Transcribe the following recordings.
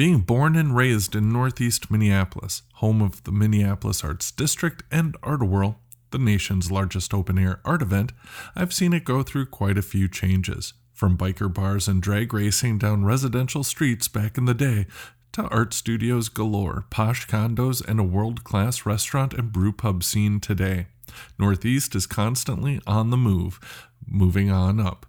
Being born and raised in northeast Minneapolis, home of the Minneapolis Arts District and Art Whirl, the nation's largest open air art event, I've seen it go through quite a few changes. From biker bars and drag racing down residential streets back in the day to art studios galore, posh condos, and a world class restaurant and brew pub scene today. Northeast is constantly on the move, moving on up.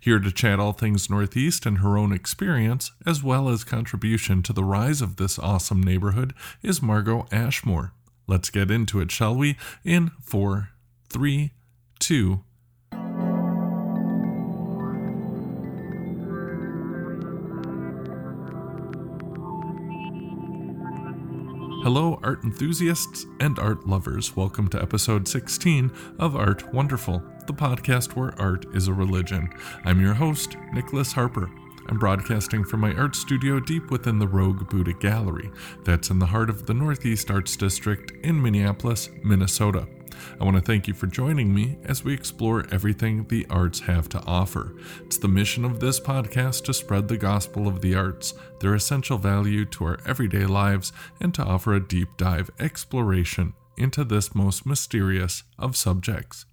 Here to chat all things Northeast and her own experience, as well as contribution to the rise of this awesome neighborhood, is Margo Ashmore. Let's get into it, shall we? In four, three, two, Hello, art enthusiasts and art lovers. Welcome to episode 16 of Art Wonderful, the podcast where art is a religion. I'm your host, Nicholas Harper. I'm broadcasting from my art studio deep within the Rogue Buddha Gallery, that's in the heart of the Northeast Arts District in Minneapolis, Minnesota. I want to thank you for joining me as we explore everything the arts have to offer. It's the mission of this podcast to spread the gospel of the arts, their essential value to our everyday lives, and to offer a deep dive exploration into this most mysterious of subjects.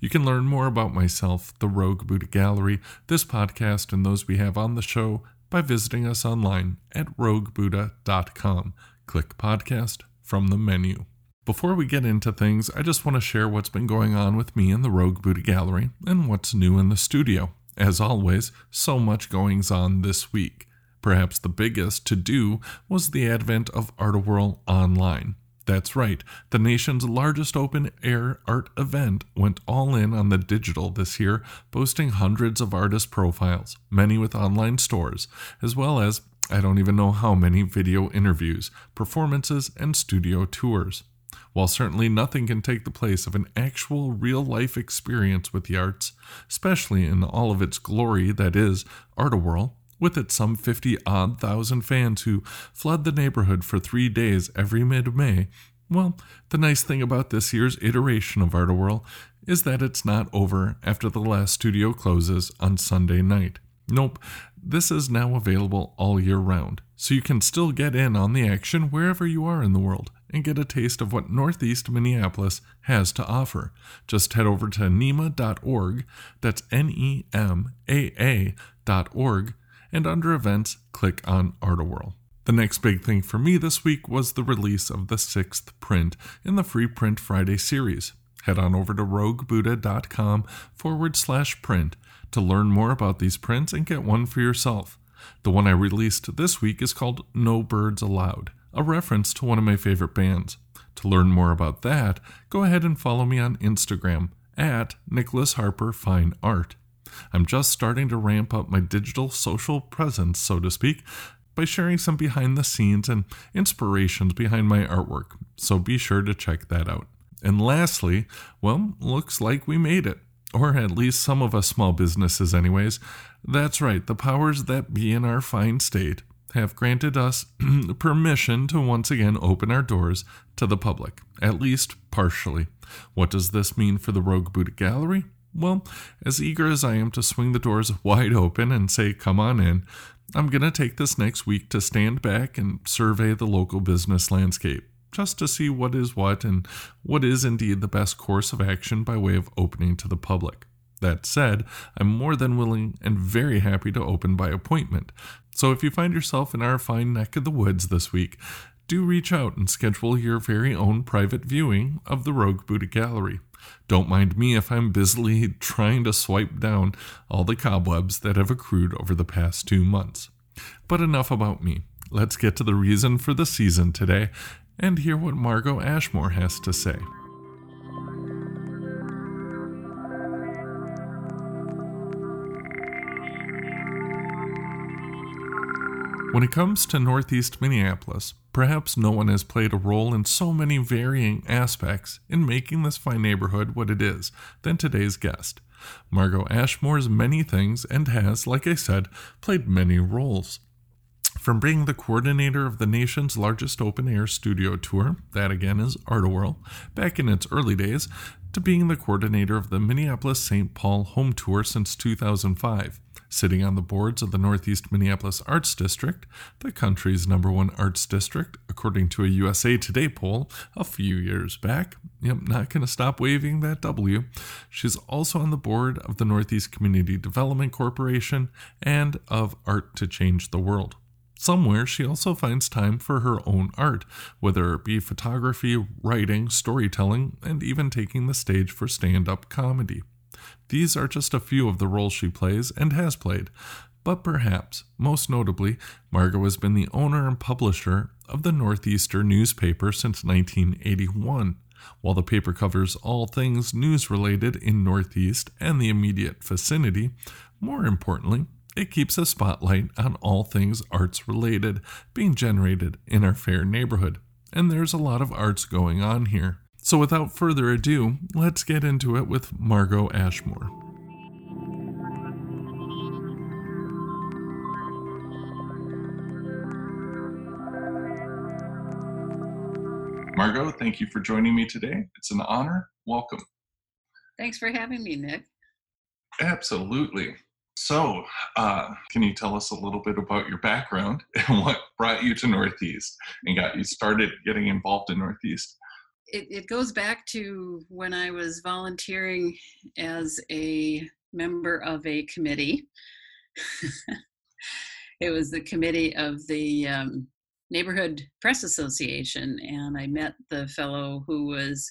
You can learn more about myself, the Rogue Buddha Gallery, this podcast, and those we have on the show by visiting us online at roguebuddha.com. Click podcast from the menu. Before we get into things, I just want to share what's been going on with me in the Rogue Buddha Gallery and what's new in the studio. As always, so much goings on this week. Perhaps the biggest to do was the advent of Art-A-Whirl Online. That's right, the nation's largest open air art event went all in on the digital this year, boasting hundreds of artist profiles, many with online stores, as well as I don't even know how many video interviews, performances, and studio tours. While certainly nothing can take the place of an actual real life experience with the arts, especially in all of its glory that is Art-A-Whirl, with its some 50 odd thousand fans who flood the neighborhood for three days every mid May, well, the nice thing about this year's iteration of Art-A-Whirl is that it's not over after the last studio closes on Sunday night. Nope, this is now available all year round, so you can still get in on the action wherever you are in the world and get a taste of what Northeast Minneapolis has to offer. Just head over to nemaa.org, that's N E M A A.org, and under events, click on Art-A-Whirl. The next big thing for me this week was the release of the sixth print in the Free Print Friday series. Head on over to roguebuddha.com forward slash print to learn more about these prints and get one for yourself. The one I released this week is called No Birds Allowed, a reference to one of my favorite bands. To learn more about that, go ahead and follow me on Instagram at Nicholas Harper Fine Art. I'm just starting to ramp up my digital social presence, so to speak, by sharing some behind the scenes and inspirations behind my artwork, so be sure to check that out. And lastly, well, looks like we made it or at least some of us small businesses, anyways. That's right, the powers that be in our fine state have granted us permission to once again open our doors to the public, at least partially. What does this mean for the Rogue Buddha Gallery? Well, as eager as I am to swing the doors wide open and say, come on in, I'm going to take this next week to stand back and survey the local business landscape just to see what is what and what is indeed the best course of action by way of opening to the public. That said, I'm more than willing and very happy to open by appointment. So if you find yourself in our fine neck of the woods this week, do reach out and schedule your very own private viewing of the Rogue Buddha Gallery. Don't mind me if I'm busily trying to swipe down all the cobwebs that have accrued over the past two months. But enough about me. Let's get to the reason for the season today and hear what Margo Ashmore has to say. When it comes to Northeast Minneapolis, perhaps no one has played a role in so many varying aspects in making this fine neighborhood what it is than today's guest. Margo Ashmore's many things and has, like I said, played many roles. From being the coordinator of the nation's largest open air studio tour, that again is Art-A-Whirl, back in its early days, to being the coordinator of the Minneapolis St. Paul home tour since 2005. Sitting on the boards of the Northeast Minneapolis Arts District, the country's number one arts district, according to a USA Today poll a few years back. Yep, not going to stop waving that W. She's also on the board of the Northeast Community Development Corporation and of Art to Change the World. Somewhere, she also finds time for her own art, whether it be photography, writing, storytelling, and even taking the stage for stand up comedy. These are just a few of the roles she plays and has played. But perhaps, most notably, Margo has been the owner and publisher of the Northeastern newspaper since 1981. While the paper covers all things news related in Northeast and the immediate vicinity, more importantly, it keeps a spotlight on all things arts related being generated in our fair neighborhood. And there's a lot of arts going on here. So without further ado, let's get into it with Margo Ashmore. Margo, thank you for joining me today. It's an honor. Welcome. Thanks for having me, Nick. Absolutely. So, uh, can you tell us a little bit about your background and what brought you to Northeast and got you started getting involved in Northeast? It, it goes back to when I was volunteering as a member of a committee. it was the committee of the um, Neighborhood Press Association, and I met the fellow who was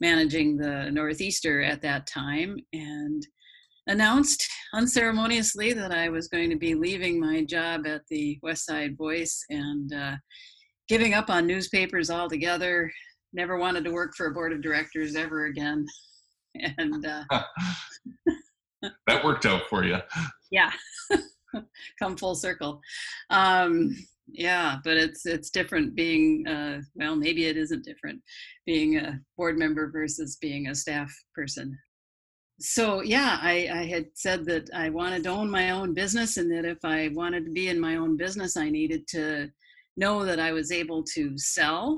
managing the Northeaster at that time and announced unceremoniously that I was going to be leaving my job at the West Side Voice and uh, giving up on newspapers altogether never wanted to work for a board of directors ever again. And uh, that worked out for you. Yeah, come full circle. Um, yeah, but it's it's different being uh, well, maybe it isn't different being a board member versus being a staff person. So yeah, I, I had said that I wanted to own my own business, and that if I wanted to be in my own business, I needed to know that I was able to sell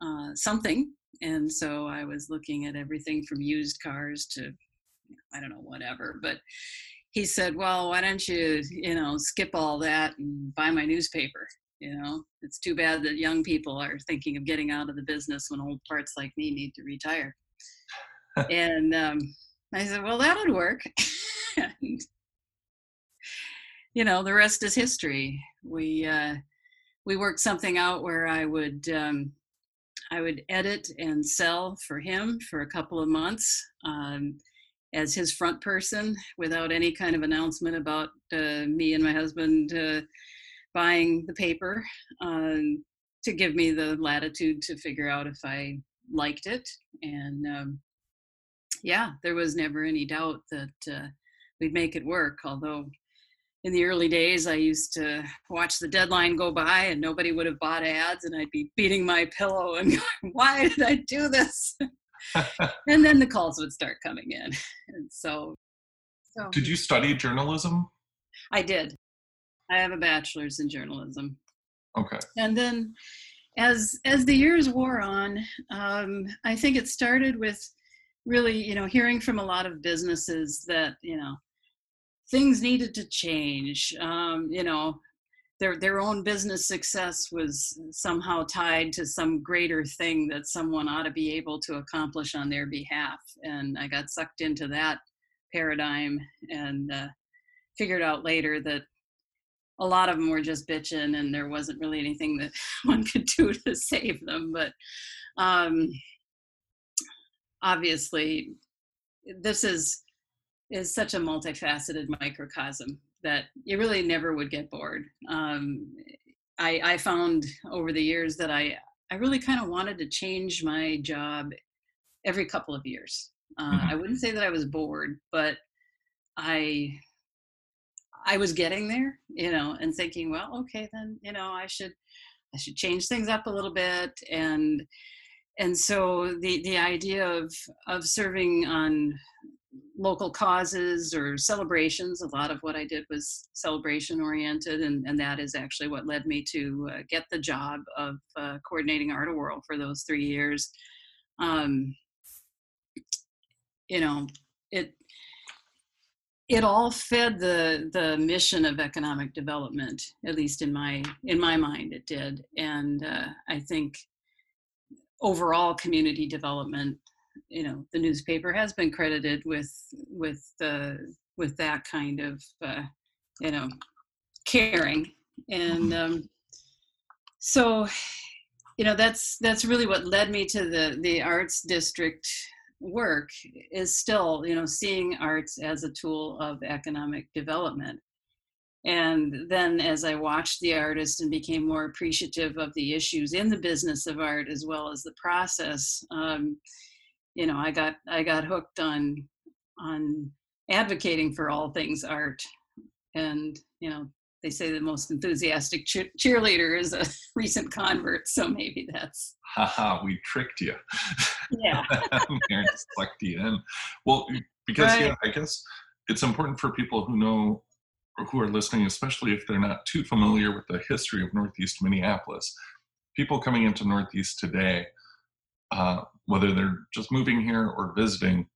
uh, something. And so I was looking at everything from used cars to, I don't know, whatever. But he said, well, why don't you, you know, skip all that and buy my newspaper? You know, it's too bad that young people are thinking of getting out of the business when old parts like me need to retire. and um, I said, well, that would work. and, you know, the rest is history. We, uh, we worked something out where I would um, I would edit and sell for him for a couple of months um, as his front person without any kind of announcement about uh, me and my husband uh, buying the paper um, to give me the latitude to figure out if I liked it. And um, yeah, there was never any doubt that uh, we'd make it work, although in the early days, I used to watch the deadline go by and nobody would have bought ads, and I'd be beating my pillow and going, Why did I do this? and then the calls would start coming in. And so, so. Did you study journalism? I did. I have a bachelor's in journalism. Okay. And then as as the years wore on, um, I think it started with really, you know, hearing from a lot of businesses that, you know, things needed to change. Um, you know, their their own business success was somehow tied to some greater thing that someone ought to be able to accomplish on their behalf. And I got sucked into that paradigm and uh, figured out later that a lot of them were just bitching and there wasn't really anything that one could do to save them but um, obviously this is is such a multifaceted microcosm that you really never would get bored. Um, I, I found over the years that I, I really kind of wanted to change my job every couple of years. Uh, mm-hmm. I wouldn't say that I was bored, but I I was getting there, you know, and thinking, well, okay, then you know, I should I should change things up a little bit, and and so the the idea of of serving on local causes or celebrations. A lot of what I did was celebration oriented, and, and that is actually what led me to uh, get the job of uh, coordinating Art-A-Whirl for those three years. Um, you know, it it all fed the the mission of economic development at least in my in my mind it did and uh, i think overall community development you know the newspaper has been credited with with uh, with that kind of uh, you know caring and mm-hmm. um, so you know that's that's really what led me to the the arts district work is still you know seeing arts as a tool of economic development and then as i watched the artist and became more appreciative of the issues in the business of art as well as the process um, you know i got i got hooked on on advocating for all things art and you know they say the most enthusiastic cheerleader is a recent convert, so maybe that's. Haha, we tricked you. Yeah. sucked you in. Well, because right. yeah, I guess it's important for people who know or who are listening, especially if they're not too familiar with the history of Northeast Minneapolis. People coming into Northeast today, uh, whether they're just moving here or visiting,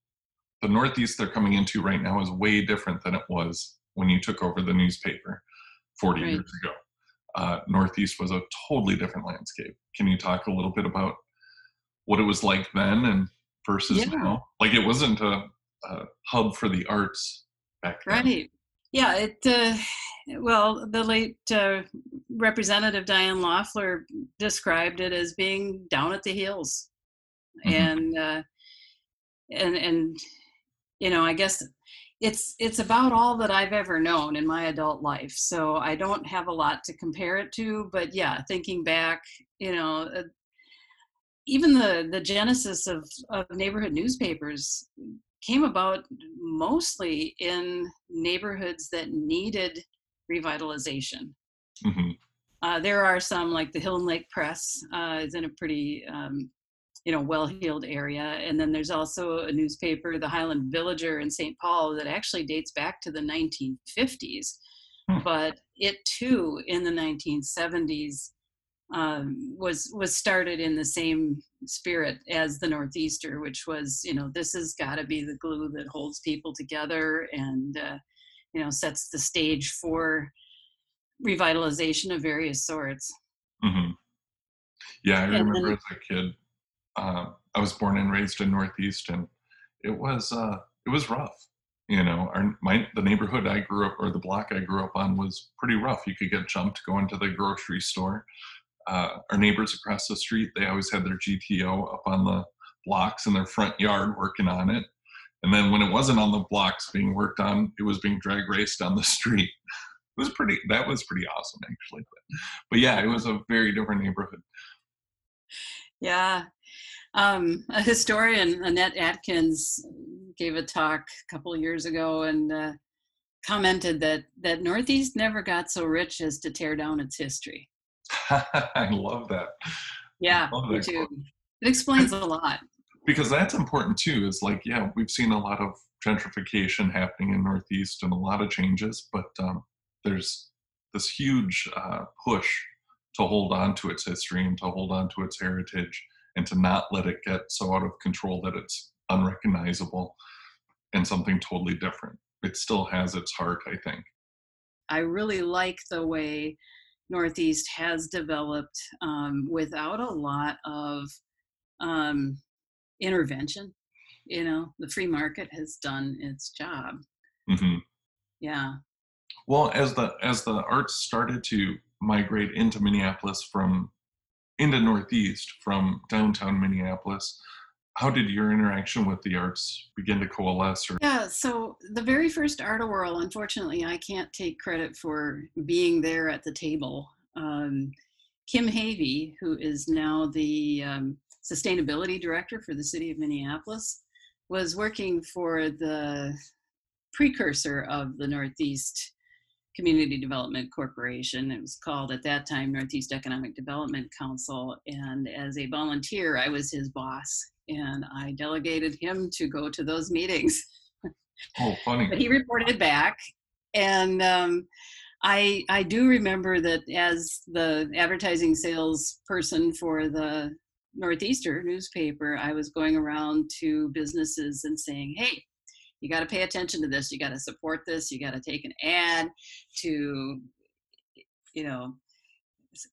the Northeast they're coming into right now is way different than it was when you took over the newspaper. 40 right. years ago. Uh, Northeast was a totally different landscape. Can you talk a little bit about what it was like then and versus yeah. now? Like it wasn't a, a, hub for the arts back then. Right. Yeah. It. Uh, well, the late uh, Representative Diane Loeffler described it as being down at the hills, mm-hmm. and uh, and and you know, I guess it's it's about all that I've ever known in my adult life. So I don't have a lot to compare it to, but yeah, thinking back, you know, uh, even the the genesis of, of neighborhood newspapers came about mostly in neighborhoods that needed revitalization. Mm-hmm. Uh, there are some like the Hill and Lake Press uh, is in a pretty um, you know well-heeled area and then there's also a newspaper the highland villager in st paul that actually dates back to the 1950s hmm. but it too in the 1970s um, was was started in the same spirit as the northeaster which was you know this has got to be the glue that holds people together and uh, you know sets the stage for revitalization of various sorts mm-hmm. yeah i remember then, as a kid uh, I was born and raised in Northeast, and it was uh, it was rough. You know, our my the neighborhood I grew up or the block I grew up on was pretty rough. You could get jumped going to the grocery store. Uh, our neighbors across the street, they always had their GTO up on the blocks in their front yard working on it. And then when it wasn't on the blocks being worked on, it was being drag raced down the street. It was pretty. That was pretty awesome, actually. But, but yeah, it was a very different neighborhood. Yeah, um, a historian, Annette Atkins, gave a talk a couple of years ago and uh, commented that that Northeast never got so rich as to tear down its history. I love that. Yeah, love that too. It explains a lot. Because that's important too. Is like, yeah, we've seen a lot of gentrification happening in Northeast and a lot of changes, but um, there's this huge uh, push to hold on to its history and to hold on to its heritage and to not let it get so out of control that it's unrecognizable and something totally different. It still has its heart, I think. I really like the way Northeast has developed um, without a lot of um, intervention. You know, the free market has done its job. Mm-hmm. Yeah. Well, as the as the arts started to migrate into Minneapolis from into Northeast from downtown Minneapolis. How did your interaction with the arts begin to coalesce? Or- yeah, so the very first Art Whirl, unfortunately, I can't take credit for being there at the table. Um, Kim Havey, who is now the um, sustainability director for the city of Minneapolis, was working for the precursor of the Northeast Community Development Corporation. It was called at that time Northeast Economic Development Council. And as a volunteer, I was his boss and I delegated him to go to those meetings. Oh, funny. but he reported back. And um, I, I do remember that as the advertising sales person for the Northeaster newspaper, I was going around to businesses and saying, hey, you got to pay attention to this you got to support this you got to take an ad to you know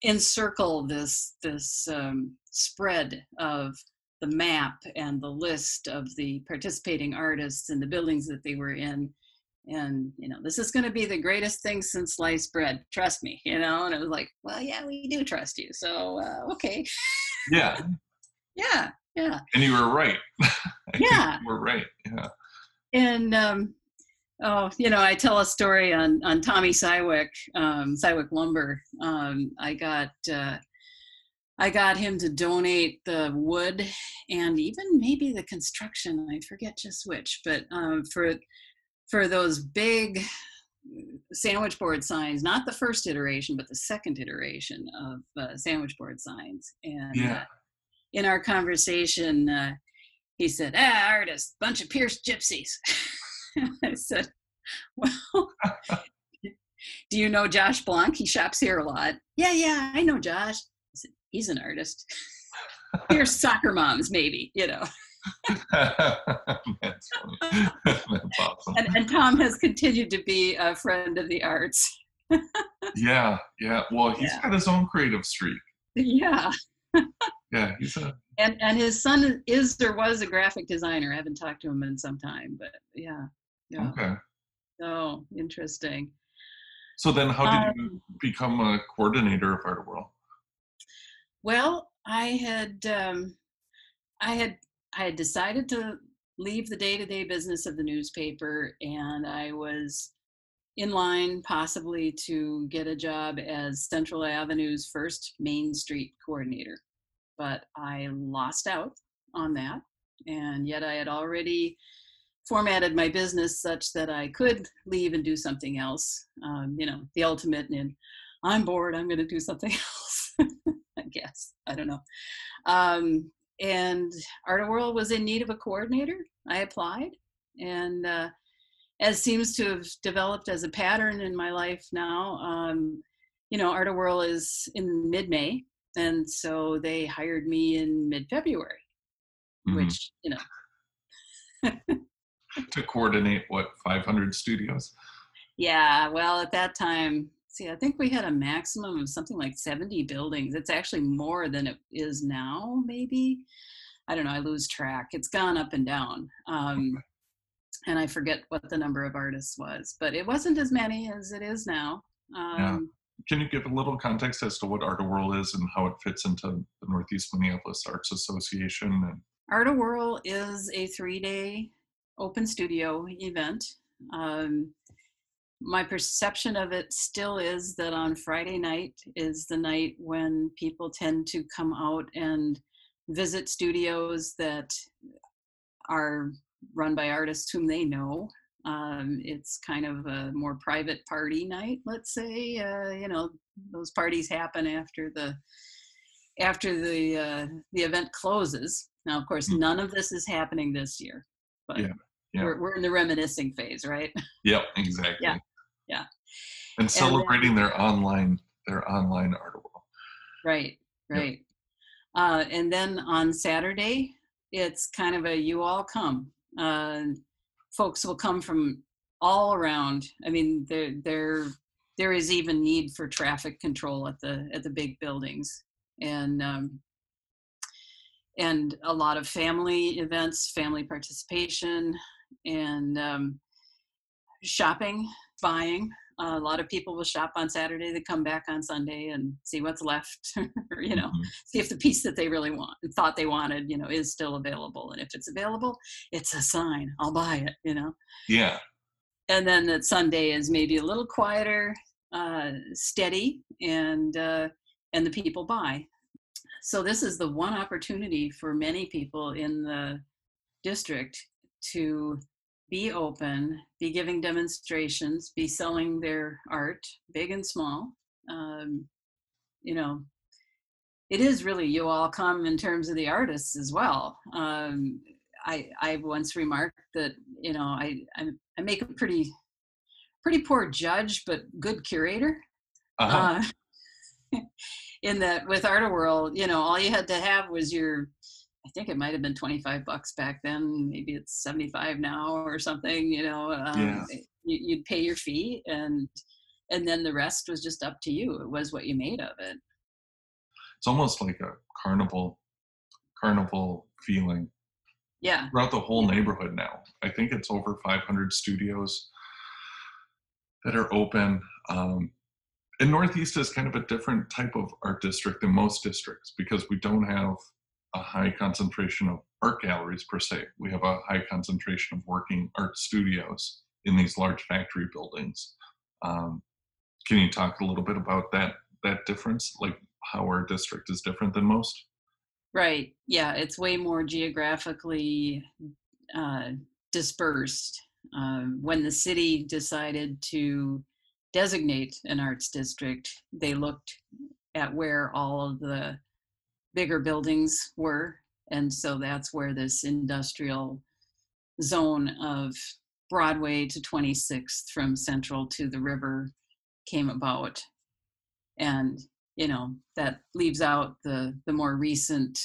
encircle this this um, spread of the map and the list of the participating artists and the buildings that they were in. And you know this is going to be the greatest thing since sliced bread trust me you know? And it was like well yeah we do trust you so uh, okay. Yeah. Yeah yeah. And you were right. Yeah. we're right yeah and um oh you know i tell a story on on tommy Siwek, um Siwek lumber um i got uh I got him to donate the wood and even maybe the construction. I forget just which, but um, for for those big sandwich board signs, not the first iteration, but the second iteration of uh, sandwich board signs. And yeah. uh, in our conversation, uh, he said, "Ah, artist, bunch of Pierce gypsies." I said, "Well." Do you know Josh Blanc? He shops here a lot. Yeah, yeah, I know Josh. I said, He's an artist. Here's soccer moms, maybe, you know. That's funny. That's awesome. And, and Tom has continued to be a friend of the arts. yeah, yeah. Well, he's Yeah. got his own creative streak. Yeah. Yeah, he's a And and his son is or was a graphic designer. I haven't talked to him in some time, but yeah. Yeah. okay. Oh, interesting. So then, how did you Um, become a coordinator of Art-A-Whirl? Well, I had um, I had I had decided to leave the day-to-day business of the newspaper, and I was in line possibly to get a job as Central Avenue's first Main Street coordinator, but I lost out on that, and yet I had already formatted my business such that I could leave and do something else. Um, you know, the ultimate in I'm bored, I'm going to do something else. I guess. I don't know. Um, and Art-A-Whirl was in need of a coordinator. I applied, and uh, as seems to have developed as a pattern in my life now, um, you know, Art-A-Whirl is in mid-May, and so they hired me in mid-February, Mhm. which you know, to coordinate what 500 studios? yeah. Well, at that time, see, I think we had a maximum of something like 70 buildings. It's actually more than it is now, maybe. I don't know. I lose track. It's gone up and down. Um, and I forget what the number of artists was, but it wasn't as many as it is now. Um, Can you give a little context as to what Art-A-Whirl is and how it fits into the Northeast Minneapolis Arts Association? And Art Whirl is a three day open studio event. Um, my perception of it still is that on Friday night is the night when people tend to come out and visit studios that are run by artists whom they know. Um, it's kind of a more private party night, let's say. Uh, you know, those parties happen after the after the uh, the event closes. Now, of course, Mm. none of this is happening this year, but Yeah, yeah. We're, we're in the reminiscing phase, right? yep, exactly. Yeah, yeah. And then- celebrating their online their online Art World. Right, Yep. right. Uh, and then on Saturday, it's kind of a you all come. Uh, folks will come from all around. I mean, there there there is even need for traffic control at the at the big buildings, and um, and a lot of family events, family participation, and um, shopping, buying. A lot of people will shop on Saturday. They come back on Sunday and see what's left, or, you know, Mhm. see if the piece that they really want and thought they wanted, you know, is still available. And if it's available, it's a sign. I'll buy it, you know. Yeah. And then that Sunday is maybe a little quieter, uh, steady, and uh, and the people buy. So this is the one opportunity for many people in the district to be open, be giving demonstrations, be selling their art, big and small. Um, you know, it is really you all come in terms of the artists as well. Um, I I once remarked that you know I I, I make a pretty pretty poor judge but good curator. Uh-huh. Uh, in that with Art World, you know, all you had to have was your I think it might have been 25 bucks back then. Maybe it's 75 now or something. You know, um, Yeah. you, you'd pay your fee, and and then the rest was just up to you. It was what you made of it. It's almost like a carnival, carnival feeling Yeah, throughout the whole neighborhood now. I think it's over 500 studios that are open. Um, and Northeast is kind of a different type of art district than most districts because we don't have a high concentration of art galleries per se. We have a high concentration of working art studios in these large factory buildings. Um, can you talk a little bit about that that difference, like how our district is different than most? right. Yeah, it's way more geographically uh, dispersed. Um, when the city decided to designate an arts district, they looked at where all of the bigger buildings were. And so that's where this industrial zone of Broadway to 26th from Central to the river came about. And, you know, that leaves out the, the more recent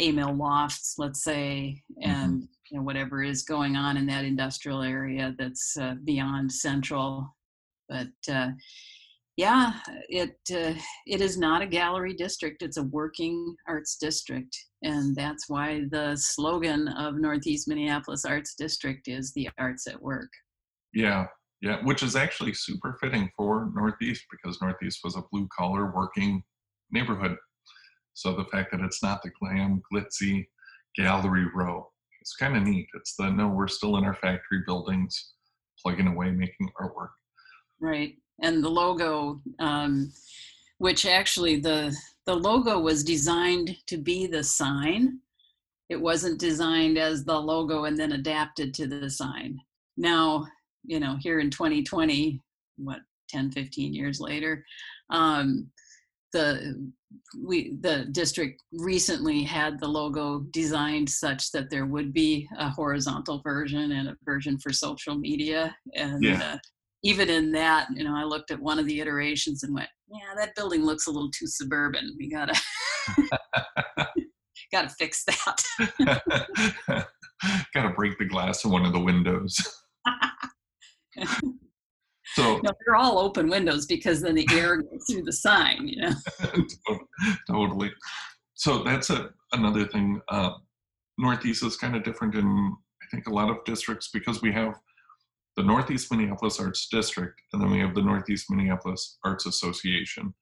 A-Mill lofts, let's say, and you know, whatever is going on in that industrial area that's uh, beyond Central. But uh, yeah, it uh, it is not a gallery district; it's a working arts district, and that's why the slogan of Northeast Minneapolis Arts District is "the arts at work." Yeah, yeah, which is actually super fitting for Northeast because Northeast was a blue collar working neighborhood. So the fact that it's not the glam, glitzy gallery row, it's kind of neat. It's the no, we're still in our factory buildings, plugging away, making artwork. Right, and the logo, um, which actually the the logo was designed to be the sign. It wasn't designed as the logo and then adapted to the sign. Now, you know, here in 2020, what 10, 15 years later, um, the we the district recently had the logo designed such that there would be a horizontal version and a version for social media and Yeah. uh, even in that you know i looked at one of the iterations and went yeah that building looks a little too suburban we gotta gotta fix that Got to break the glass in one of the windows. so no they're all open windows because then the air goes through the sign you know totally. So that's a, another thing. Uh, Northeast is kind of different in, I think, a lot of districts because we have the Northeast Minneapolis Arts District and then we have the Northeast Minneapolis Arts Association.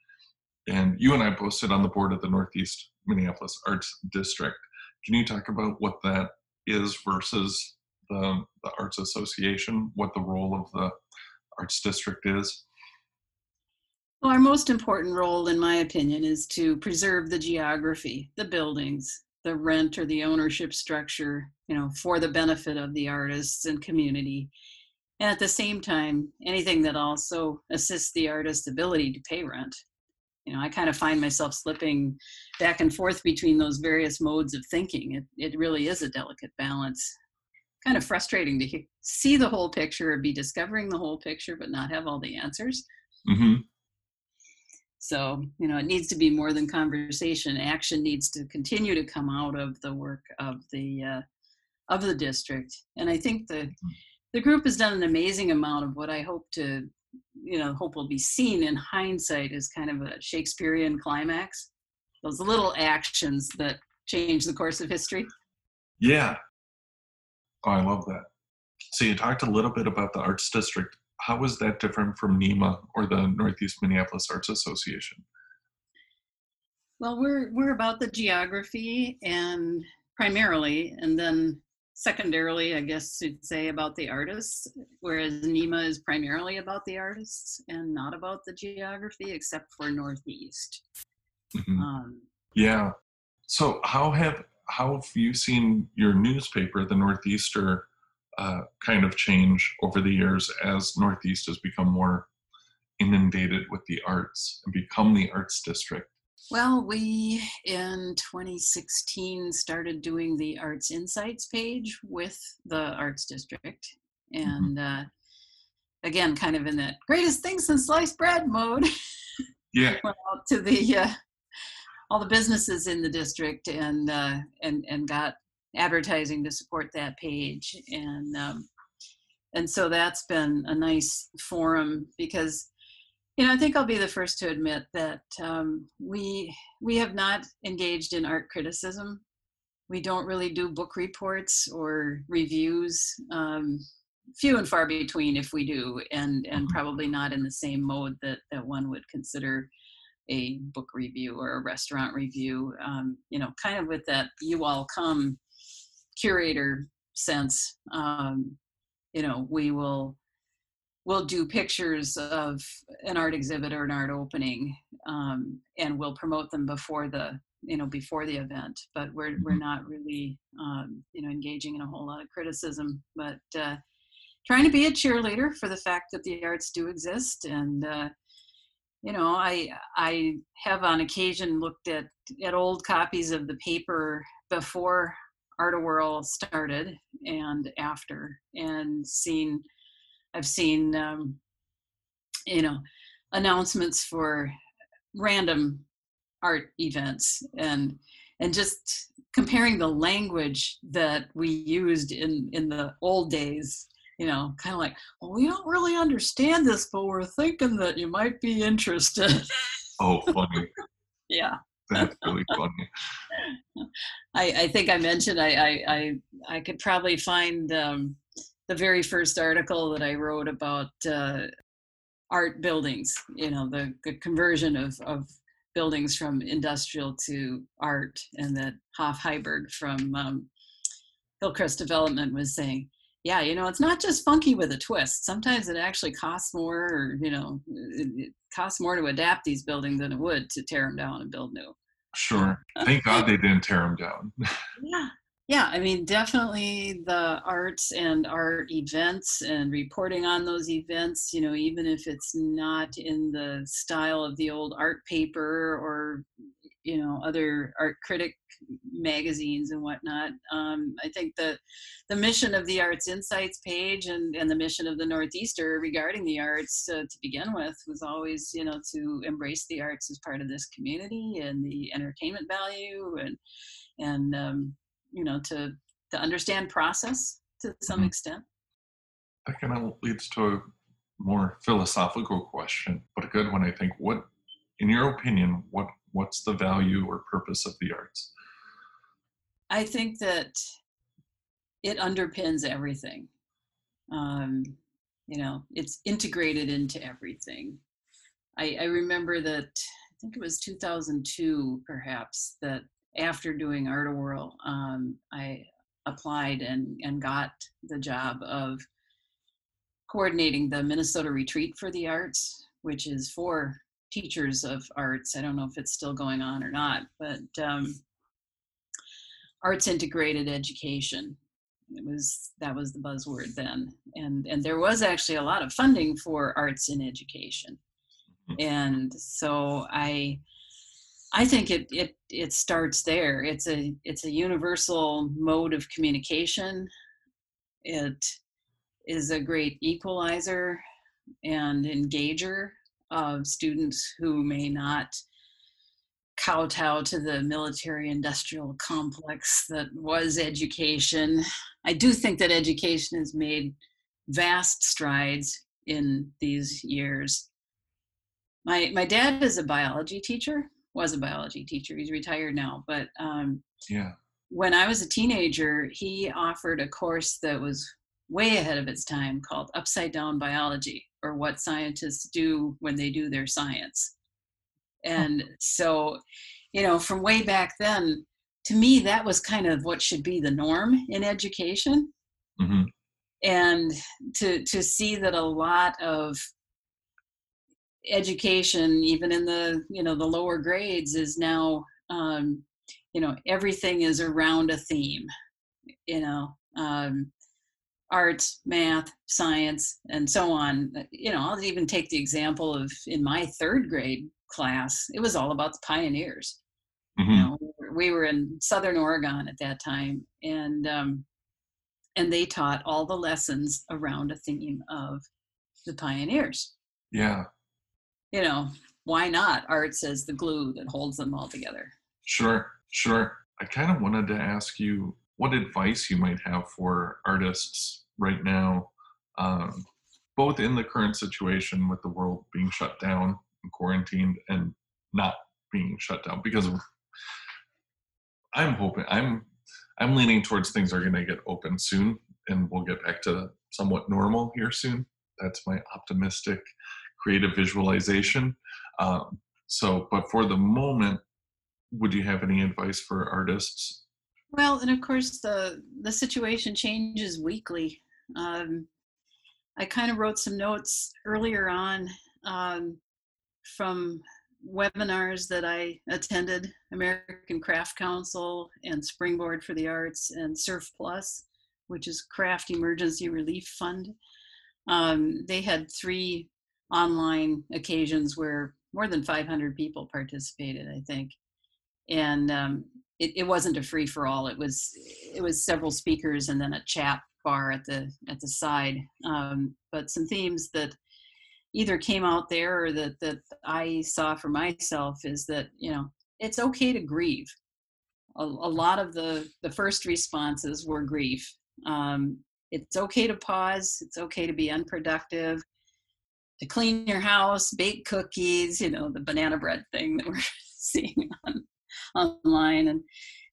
And you and I both sit on the board of the Northeast Minneapolis Arts District. Can you talk about what that is versus the, the Arts Association, what the role of the Arts District is? Well, our most important role, in my opinion, is to preserve the geography, the buildings, the rent or the ownership structure, you know, for the benefit of the artists and community. And at the same time, anything that also assists the artist's ability to pay rent. You know, I kind of find myself slipping back and forth between those various modes of thinking. It, it really is a delicate balance. Kind of frustrating to he- see the whole picture or be discovering the whole picture, but not have all the answers. Mm-hmm. So, you know, it needs to be more than conversation. Action needs to continue to come out of the work of the uh, of the district. And I think the the group has done an amazing amount of what I hope to, you know, hope will be seen in hindsight as kind of a Shakespearean climax. Those little actions that change the course of history. Yeah. Oh, I love that. So you talked a little bit about the Arts District. How is that different from NEMA or the Northeast Minneapolis Arts Association? Well, we're we're about the geography and primarily, and then secondarily, I guess you'd say about the artists, whereas NEMA is primarily about the artists and not about the geography, except for Northeast. Mhm. Um, Yeah. So how have how have you seen your newspaper, the Northeaster, uh, kind of change over the years as Northeast has become more inundated with the arts and become the arts district? Well, we in 2016 started doing the Arts Insights page with the Arts District, and uh, again, kind of in that greatest thing since sliced bread mode. Yeah. went out to the uh, all the businesses in the district and uh, and and got advertising to support that page and um, and so that's been a nice forum because you know i think i'll be the first to admit that um, we we have not engaged in art criticism we don't really do book reports or reviews um, few and far between if we do and and mm-hmm. probably not in the same mode that that one would consider a book review or a restaurant review um, you know kind of with that you all come curator sense um, you know we will we'll do pictures of an art exhibit or an art opening um, and we'll promote them before the you know before the event but we're we're mm-hmm. not really um, you know engaging in a whole lot of criticism but uh, trying to be a cheerleader for the fact that the arts do exist and uh, you know i i have on occasion looked at at old copies of the paper before Art-A-Whirl started and after, and seen, I've seen, um, you know, announcements for random art events and and just comparing the language that we used in in the old days you know kind of like well we don't really understand this but we're thinking that you might be interested. Oh funny. Yeah. That's really funny. I, I think I mentioned I, I, I, I could probably find um, the very first article that I wrote about uh, art buildings, you know, the, the conversion of, of buildings from industrial to art, and that Hoff Heiberg from um, Hillcrest Development was saying, yeah, you know, it's not just funky with a twist. Sometimes it actually costs more, or you know, it, it costs more to adapt these buildings than it would to tear them down and build new. Sure. Thank God they didn't tear them down. yeah. Yeah, I mean, definitely the arts and art events and reporting on those events, you know, even if it's not in the style of the old art paper or, you know other art critic magazines and whatnot. Um, I think the the mission of the Arts Insights page and and the mission of the Northeaster regarding the arts uh, to begin with was always you know to embrace the arts as part of this community and the entertainment value and and um, you know to to understand process to some mm-hmm. extent. That kind of leads to a more philosophical question, but a good one, I think. What, in your opinion, what what's the value or purpose of the arts? I think that it underpins everything. Um, you know, it's integrated into everything. I, I remember that, I think it was 2002 perhaps, that after doing Art-A-Whirl, um, I applied and, and got the job of coordinating the Minnesota Retreat for the Arts, which is for teachers of arts. I don't know if it's still going on or not, but um, arts integrated education. It was that was the buzzword then, and and there was actually a lot of funding for arts in education, mm-hmm. and so I. I think it, it it starts there. It's a it's a universal mode of communication. It is a great equalizer and engager of students who may not kowtow to the military industrial complex that was education. I do think that education has made vast strides in these years. My my dad is a biology teacher, was a biology teacher. He's retired now, but um, yeah. When I was a teenager, he offered a course that was way ahead of its time called Upside Down Biology or what scientists do when they do their science. And so, you know, from way back then, to me, that was kind of what should be the norm in education. Mm-hmm. And to to see that a lot of education, even in the you know the lower grades, is now um, you know everything is around a theme. You know, um, arts, math, science, and so on. You know, I'll even take the example of in my third grade class, it was all about the pioneers. Mm-hmm. You know, we were in Southern Oregon at that time, and um, and they taught all the lessons around a theme of the pioneers. Yeah. You know, why not? Arts as the glue that holds them all together. Sure sure. I kind of wanted to ask you what advice you might have for artists right now um, both in the current situation with the world being shut down and quarantined and not being shut down because i'm hoping i'm i'm leaning towards things are going to get open soon and we'll get back to somewhat normal here soon. That's my optimistic creative visualization. Um, so but for the moment would you have any advice for artists? Well and of course the the situation changes weekly. Um, I kind of wrote some notes earlier on um, from webinars that I attended American Craft Council and Springboard for the Arts and CERF Plus, which is Craft Emergency Relief Fund. Um, they had three online occasions where more than 500 people participated, I think. And um, it, it wasn't a free for all. It was it was several speakers and then a chat bar at the at the side. Um, but some themes that either came out there or that that I saw for myself is that you know it's okay to grieve. A, a lot of the the first responses were grief. Um, it's okay to pause. It's okay to be unproductive. To clean your house, bake cookies. You know the banana bread thing that we're seeing on online and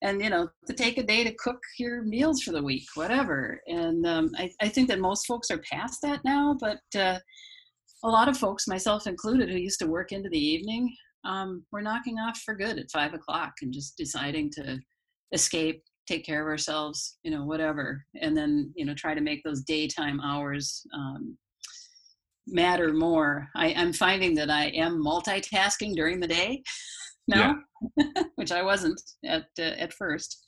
and you know to take a day to cook your meals for the week whatever and um, I, I, think that most folks are past that now but uh, a lot of folks myself included who used to work into the evening um, we're knocking off for good at five o'clock and just deciding to escape take care of ourselves you know whatever and then you know try to make those daytime hours um, matter more I, i'm finding that i am multitasking during the day now, which I wasn't at uh, at first.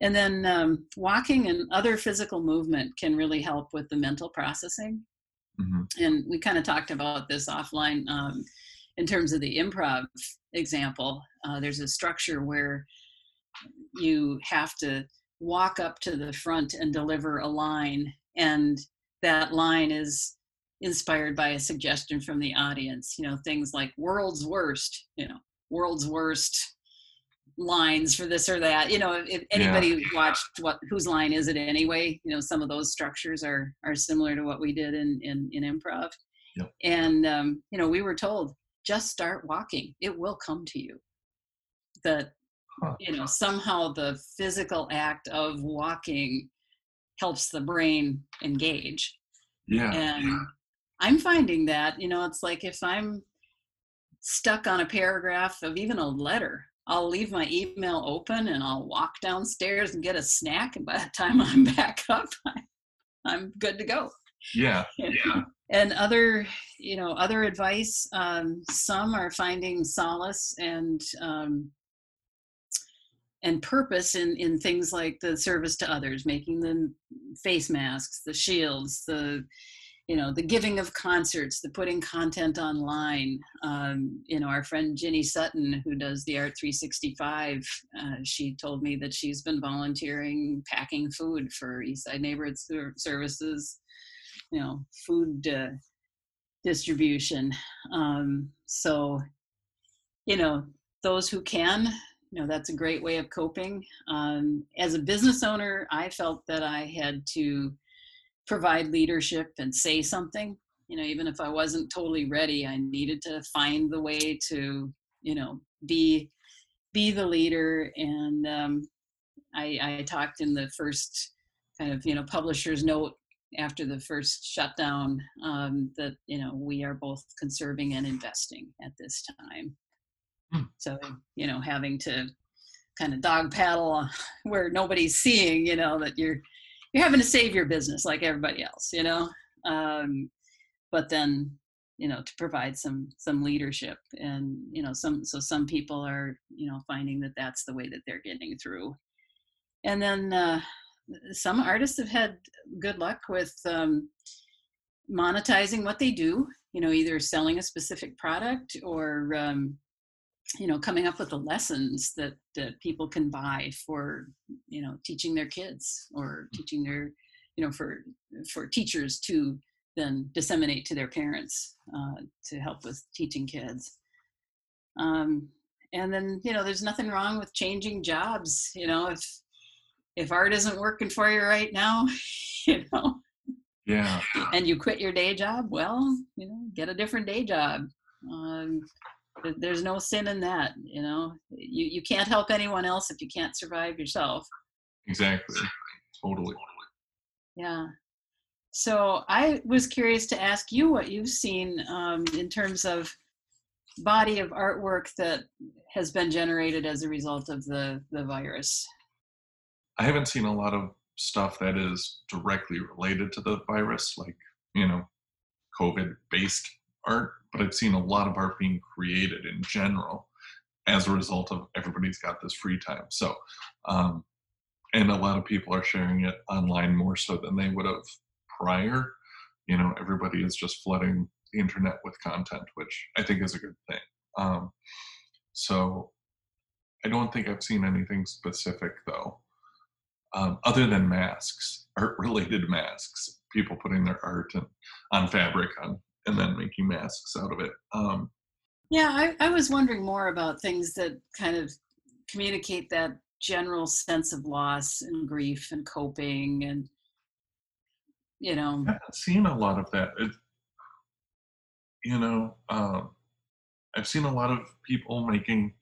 And then um, walking and other physical movement can really help with the mental processing. Mm-hmm. And we kind of talked about this offline um, in terms of the improv example. Uh, there's a structure where you have to walk up to the front and deliver a line, and that line is inspired by a suggestion from the audience. You know, things like "world's worst," you know, world's worst lines for this or that you know if anybody yeah. watched what whose line is it anyway you know some of those structures are are similar to what we did in in, in improv yep. and um, you know we were told just start walking it will come to you that huh. you know somehow the physical act of walking helps the brain engage yeah and yeah. I'm finding that you know it's like if i'm stuck on a paragraph of even a letter. I'll leave my email open and I'll walk downstairs and get a snack. And by the time I'm back up, I'm good to go. Yeah. Yeah. and other, you know, other advice, um, some are finding solace and, um, and purpose in, in things like the service to others, making the face masks, the shields, the, you know the giving of concerts the putting content online. Um, you know our friend ginny sutton who does the art 365 uh, she told me that she's been volunteering packing food for eastside neighborhood services you know food uh, distribution. Um, so you know those who can you know that's a great way of coping. Um, as a business owner i felt that i had to provide leadership and say something you know even if i wasn't totally ready i needed to find the way to you know be be the leader and um, I, I talked in the first kind of you know publisher's note after the first shutdown um, that you know we are both conserving and investing at this time hmm. so you know having to kind of dog paddle where nobody's seeing you know that you're you're having to save your business like everybody else, you know. Um, but then, you know, to provide some some leadership, and you know, some so some people are you know finding that that's the way that they're getting through, and then uh, some artists have had good luck with um, monetizing what they do. You know, either selling a specific product or um, you know coming up with the lessons that that people can buy for you know teaching their kids or teaching their you know for for teachers to then disseminate to their parents uh, to help with teaching kids Um, and then you know, there's nothing wrong with changing jobs. You know, if if art isn't working for you right now, you know, yeah, and you quit your day job, well, you know, get a different day job. Um, there's no sin in that you know? You, you can't help anyone else if you can't survive yourself. Exactly. Totally. Yeah. So i was curious to ask you what you've seen um, in terms of body of artwork that has been generated as a result of the the virus. I haven't seen a lot of stuff that is directly related to the virus like you know covid based art, but I've seen a lot of art being created in general as a result of everybody's got this free time. So, um, and a lot of people are sharing it online more so than they would have prior. You know, everybody is just flooding the internet with content, which I think is a good thing. Um, so, I don't think I've seen anything specific though, um, other than masks, art-related masks. People putting their art and, on fabric on and then making masks out of it. Um, yeah, I, I was wondering more about things that kind of communicate that general sense of loss and grief and coping and you know i have seen a lot of that it, you know um, i've seen a lot of people making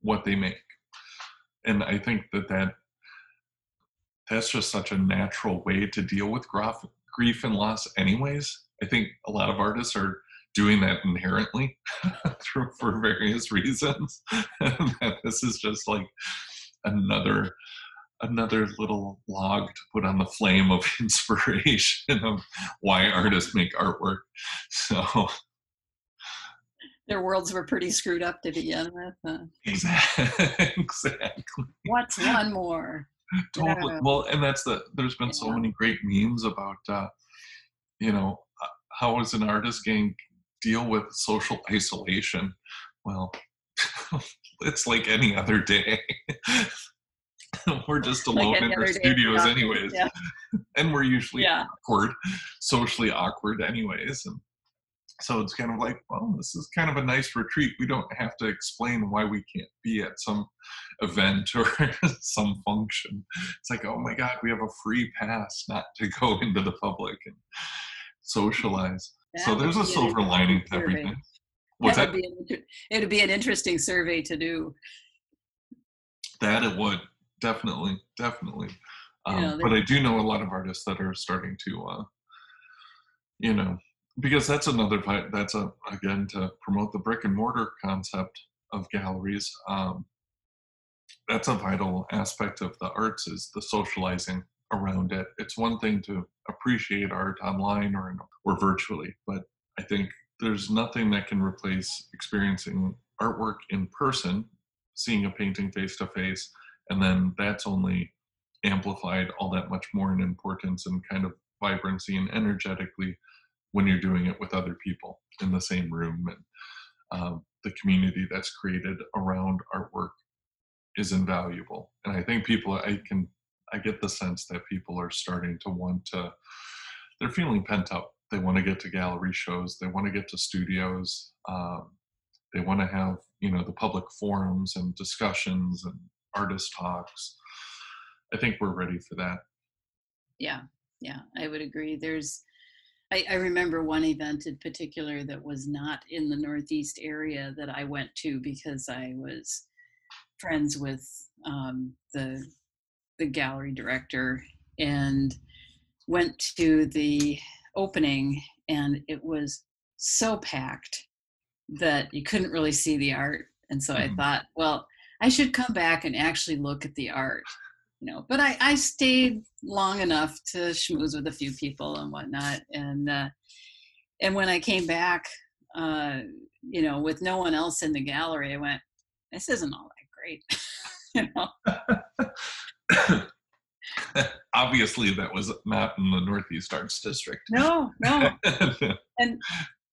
what they make and i think that that that's just such a natural way to deal with grief, grief and loss anyways I think a lot of artists are doing that inherently for, for various reasons. and this is just like another another little log to put on the flame of inspiration of why artists make artwork. So their worlds were pretty screwed up to begin with. Exactly. What's one more? Totally. Well, and that's the. There's been so many great memes about, uh, you know, how is an artist going to deal with social isolation? Well, it's like any other day. we're just alone like in our studios, anyways, yeah. and we're usually yeah. awkward, socially awkward, anyways. And so it's kind of like, well, this is kind of a nice retreat. We don't have to explain why we can't be at some event or some function. It's like, oh my God, we have a free pass not to go into the public. And socialize. That so there's a silver lining to everything. What's that? Would? Be it would be an interesting survey to do. That it would definitely, definitely. Um, you know, but I do know a lot of artists that are starting to, uh, you know, because that's another that's a again to promote the brick and mortar concept of galleries. Um, that's a vital aspect of the arts is the socializing around it. It's one thing to appreciate art online or or virtually, but I think there's nothing that can replace experiencing artwork in person, seeing a painting face to face, and then that's only amplified all that much more in importance and kind of vibrancy and energetically when you're doing it with other people in the same room and um, the community that's created around artwork is invaluable. And i think people i can I get the sense that people are starting to want to, they're feeling pent up. They want to get to gallery shows, they want to get to studios, um, they want to have, you know, the public forums and discussions and artist talks. I think we're ready for that. Yeah, yeah, I would agree. There's, I, I, remember one event in particular that was not in the Northeast area that I went to because I was friends with um, the the gallery director and went to the opening and it was so packed that you couldn't really see the art. And so mm-hmm. i thought well i should come back and actually look at the art you know but i i stayed long enough to schmooze with a few people and whatnot. And uh and when i came back uh you know with no one else in the gallery i went this isn't all that great you know Obviously, that was not in the Northeast Arts District. No, no. and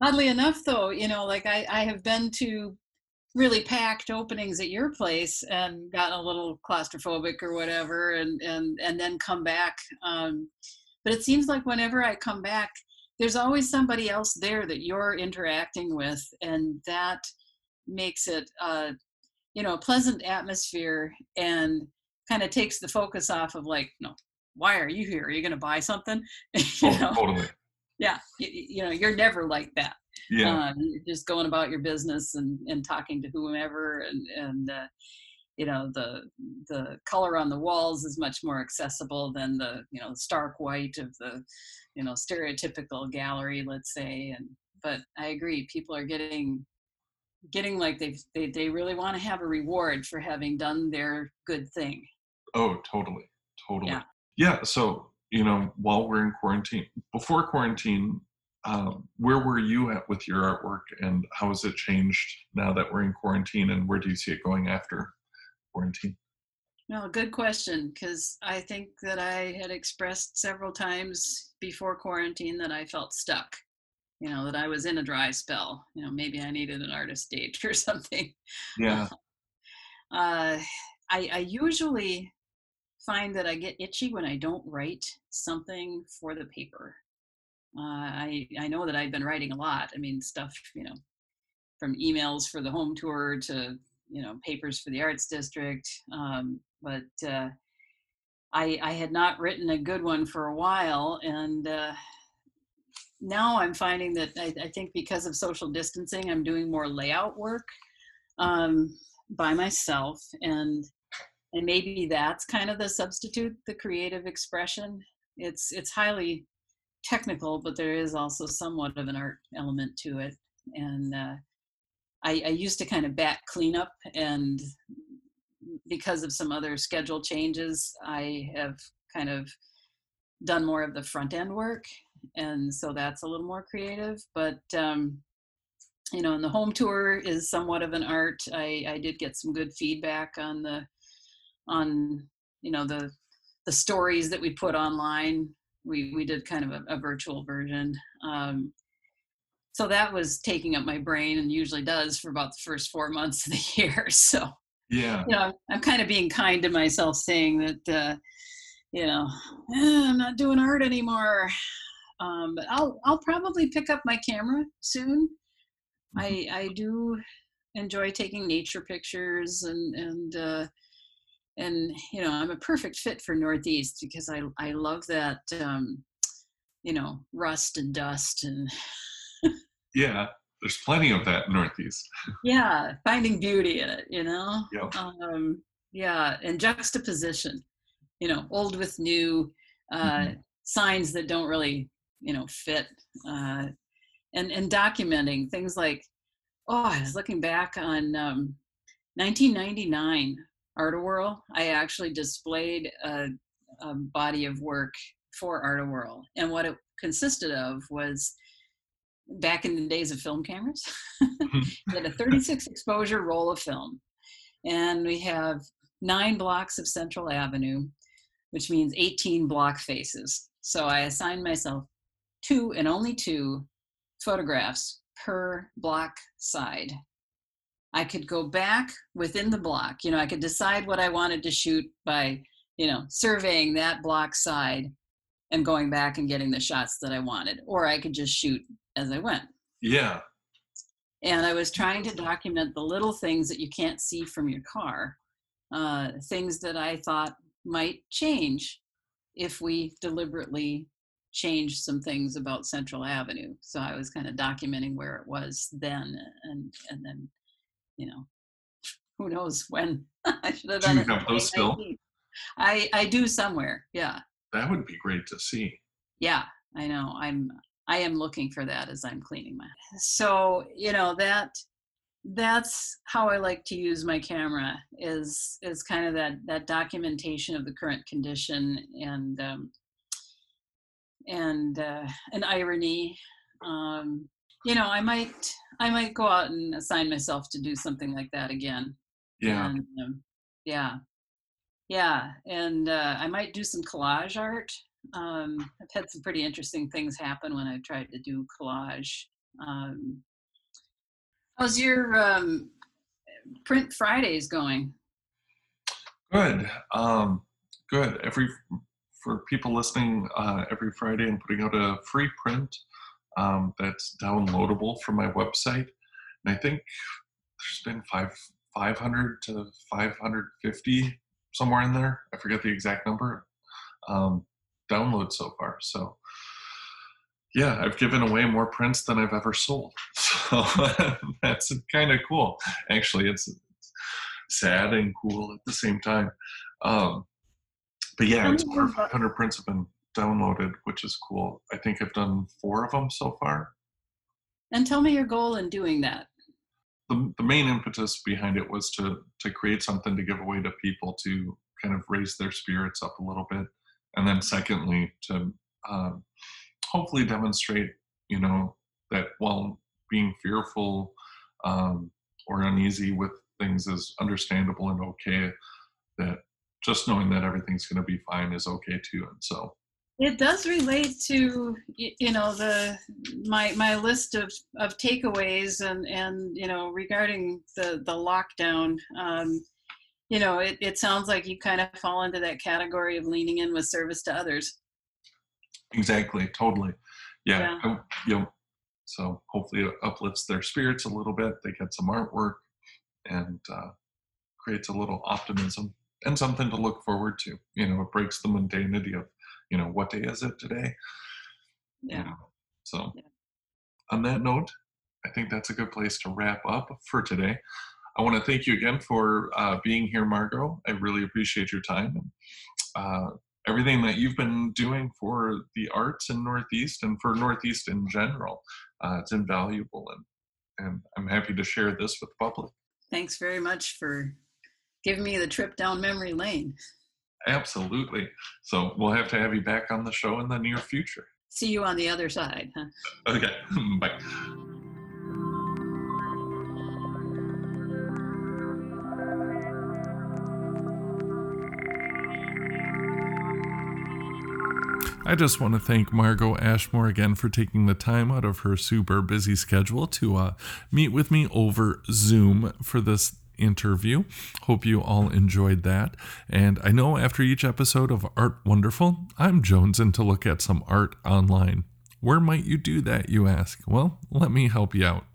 oddly enough, though, you know, like I, I have been to really packed openings at your place and gotten a little claustrophobic or whatever, and and and then come back. Um, but it seems like whenever I come back, there's always somebody else there that you're interacting with, and that makes it uh, you know a pleasant atmosphere and kind of takes the focus off of like no why are you here? Are you going to buy something? You know? totally. yeah you, you know you're never like that. Yeah. um, you're just going about your business and, and talking to whomever and and uh, you know the the color on the walls is much more accessible than the you know stark white of the you know stereotypical gallery let's say and but i agree people are getting getting like they they, they really want to have a reward for having done their good thing Oh, totally. Totally. Yeah. Yeah. So, you know, while we're in quarantine, before quarantine, um, where were you at with your artwork and how has it changed now that we're in quarantine and where do you see it going after quarantine? No, good question. Because I think that I had expressed several times before quarantine that I felt stuck. You know, that I was in a dry spell. You know, maybe I needed an artist date or something. Yeah. Uh, I, I usually find that I get itchy when I don't write something for the paper. Uh, I I know that I've been writing a lot. I mean, stuff you know, from emails for the home tour to you know papers for the arts district. Um, but uh, I I had not written a good one for a while, and uh, now I'm finding that I, I think because of social distancing, I'm doing more layout work um, by myself, and and maybe that's kind of the substitute, the creative expression. It's it's highly technical, but there is also somewhat of an art element to it. And uh, I, I used to kind of back cleanup, and because of some other schedule changes, I have kind of done more of the front end work, and so that's a little more creative. But um, you know, and the home tour is somewhat of an art. I, I did get some good feedback on the on you know the the stories that we put online. We we did kind of a, a virtual version. Um, so that was taking up my brain and usually does for about the first four months of the year. So Yeah. you know i'm kind of being kind to myself saying that uh, you know "Eh, i'm not doing art anymore. Um, but i'll i'll probably pick up my camera soon. I i do enjoy taking nature pictures and and uh, and you know i'm a perfect fit for northeast because i i love that um you know rust and dust and Yeah. There's plenty of that Northeast. yeah finding beauty in it you know Yep. um yeah and juxtaposition you know old with new uh Mhm. signs that don't really you know fit uh and and documenting things like oh i was looking back on um 1999 art whirl i actually displayed a, a body of work for art whirl and what it consisted of was back in the days of film cameras we had a 36 exposure roll of film and we have nine blocks of central avenue which means 18 block faces. So i assigned myself two and only two photographs per block side i could go back within the block you know i could decide what i wanted to shoot by you know surveying that block side and going back and getting the shots that i wanted or i could just shoot as i went Yeah. and I was trying to document the little things that you can't see from your car, uh, things that I thought might change if we deliberately changed some things about Central Avenue. So I was kind of documenting where it was then, and and then, you know, who knows when I should have Do done you it. in have those still? I I do somewhere. Yeah, That would be great to see. yeah. I know. I'm I am looking for that as I'm cleaning my. So you know that that's how I like to use my camera is is kind of that that documentation of the current condition and um, and uh, an irony. Um, you know, I might I might go out and assign myself to do something like that again. Yeah. And, um, yeah. Yeah. And uh, I might do some collage art. Um, I've had some pretty interesting things happen when I've tried to do collage. Um, how's your um, print Fridays going? Good. Um, good. Every for people listening, uh, every Friday I'm putting out a free print um, that's downloadable from my website. And I think there's been five 500 to 550 somewhere in there. I forget the exact number. Um, downloads so far. So yeah, I've given away more prints than I've ever sold. So that's kind of cool. Actually, it's, it's, sad and cool at the same time. Um, but yeah, it's over 500 prints have been downloaded, which is cool. I think I've done four of them so far. And tell me your goal in doing that. The, the main impetus behind it was to to create something to give away to people to kind of raise their spirits up a little bit, and then secondly to um, hopefully demonstrate, you know, that while being fearful um, or uneasy with things is understandable and okay, that just knowing that everything's going to be fine is okay too. And so it does relate to you know the my my list of of takeaways and and you know regarding the the lockdown um you know it, it sounds like you kind of fall into that category of leaning in with service to others exactly totally yeah, yeah. you know so hopefully it uplifts their spirits a little bit they get some artwork and uh, creates a little optimism and something to look forward to you know it breaks the mundanity of you know what day is it today yeah you know, so yeah. on that note i think that's a good place to wrap up for today i want to thank you again for uh, being here margo i really appreciate your time uh, everything that you've been doing for the arts in Northeast and for Northeast in general. Uh, it's invaluable, and and I'm happy to share this with the public. Thanks very much for giving me the trip down memory lane. Absolutely. So we'll have to have you back on the show in the near future. See you on the other side. Huh? Okay. Bye. I just want to thank Margo Ashmore again for taking the time out of her super busy schedule to uh, meet with me over Zoom for this interview. Hope you all enjoyed that. And I know after each episode of Art Wonderful, I'm jonesing to look at some art online. Where might you do that, you ask? Well, let me help you out.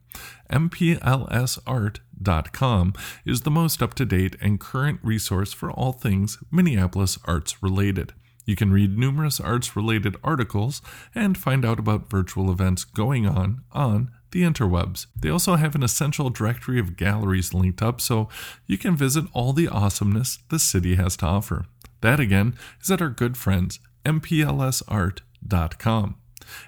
MPLSArt.com is the most up to date and current resource for all things Minneapolis arts related. You can read numerous arts related articles and find out about virtual events going on on the interwebs. They also have an essential directory of galleries linked up so you can visit all the awesomeness the city has to offer. That again is at our good friends mplsart.com.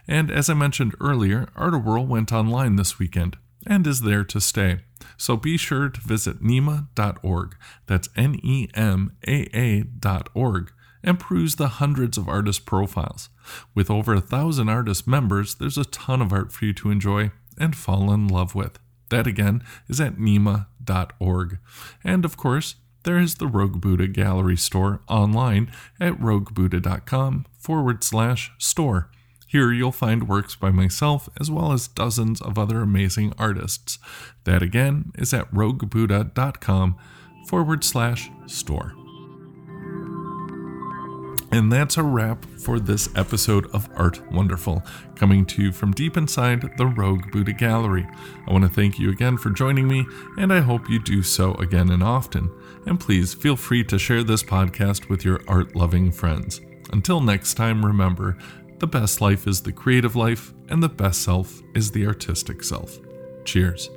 And as I mentioned earlier, Art-A-Whirl went online this weekend and is there to stay. So be sure to visit nemaa.org. That's N E M A A.org and peruse the hundreds of artist profiles. With over a thousand artist members, there's a ton of art for you to enjoy and fall in love with. That again is at nemaa.org. And of course, there is the Rogue Buddha Gallery store online at roguebuddha.com forward slash store. Here you'll find works by myself as well as dozens of other amazing artists. That again is at roguebuddha.com forward slash store. And that's a wrap for this episode of Art Wonderful, coming to you from deep inside the Rogue Buddha Gallery. I want to thank you again for joining me, and I hope you do so again and often. And please feel free to share this podcast with your art loving friends. Until next time, remember the best life is the creative life, and the best self is the artistic self. Cheers.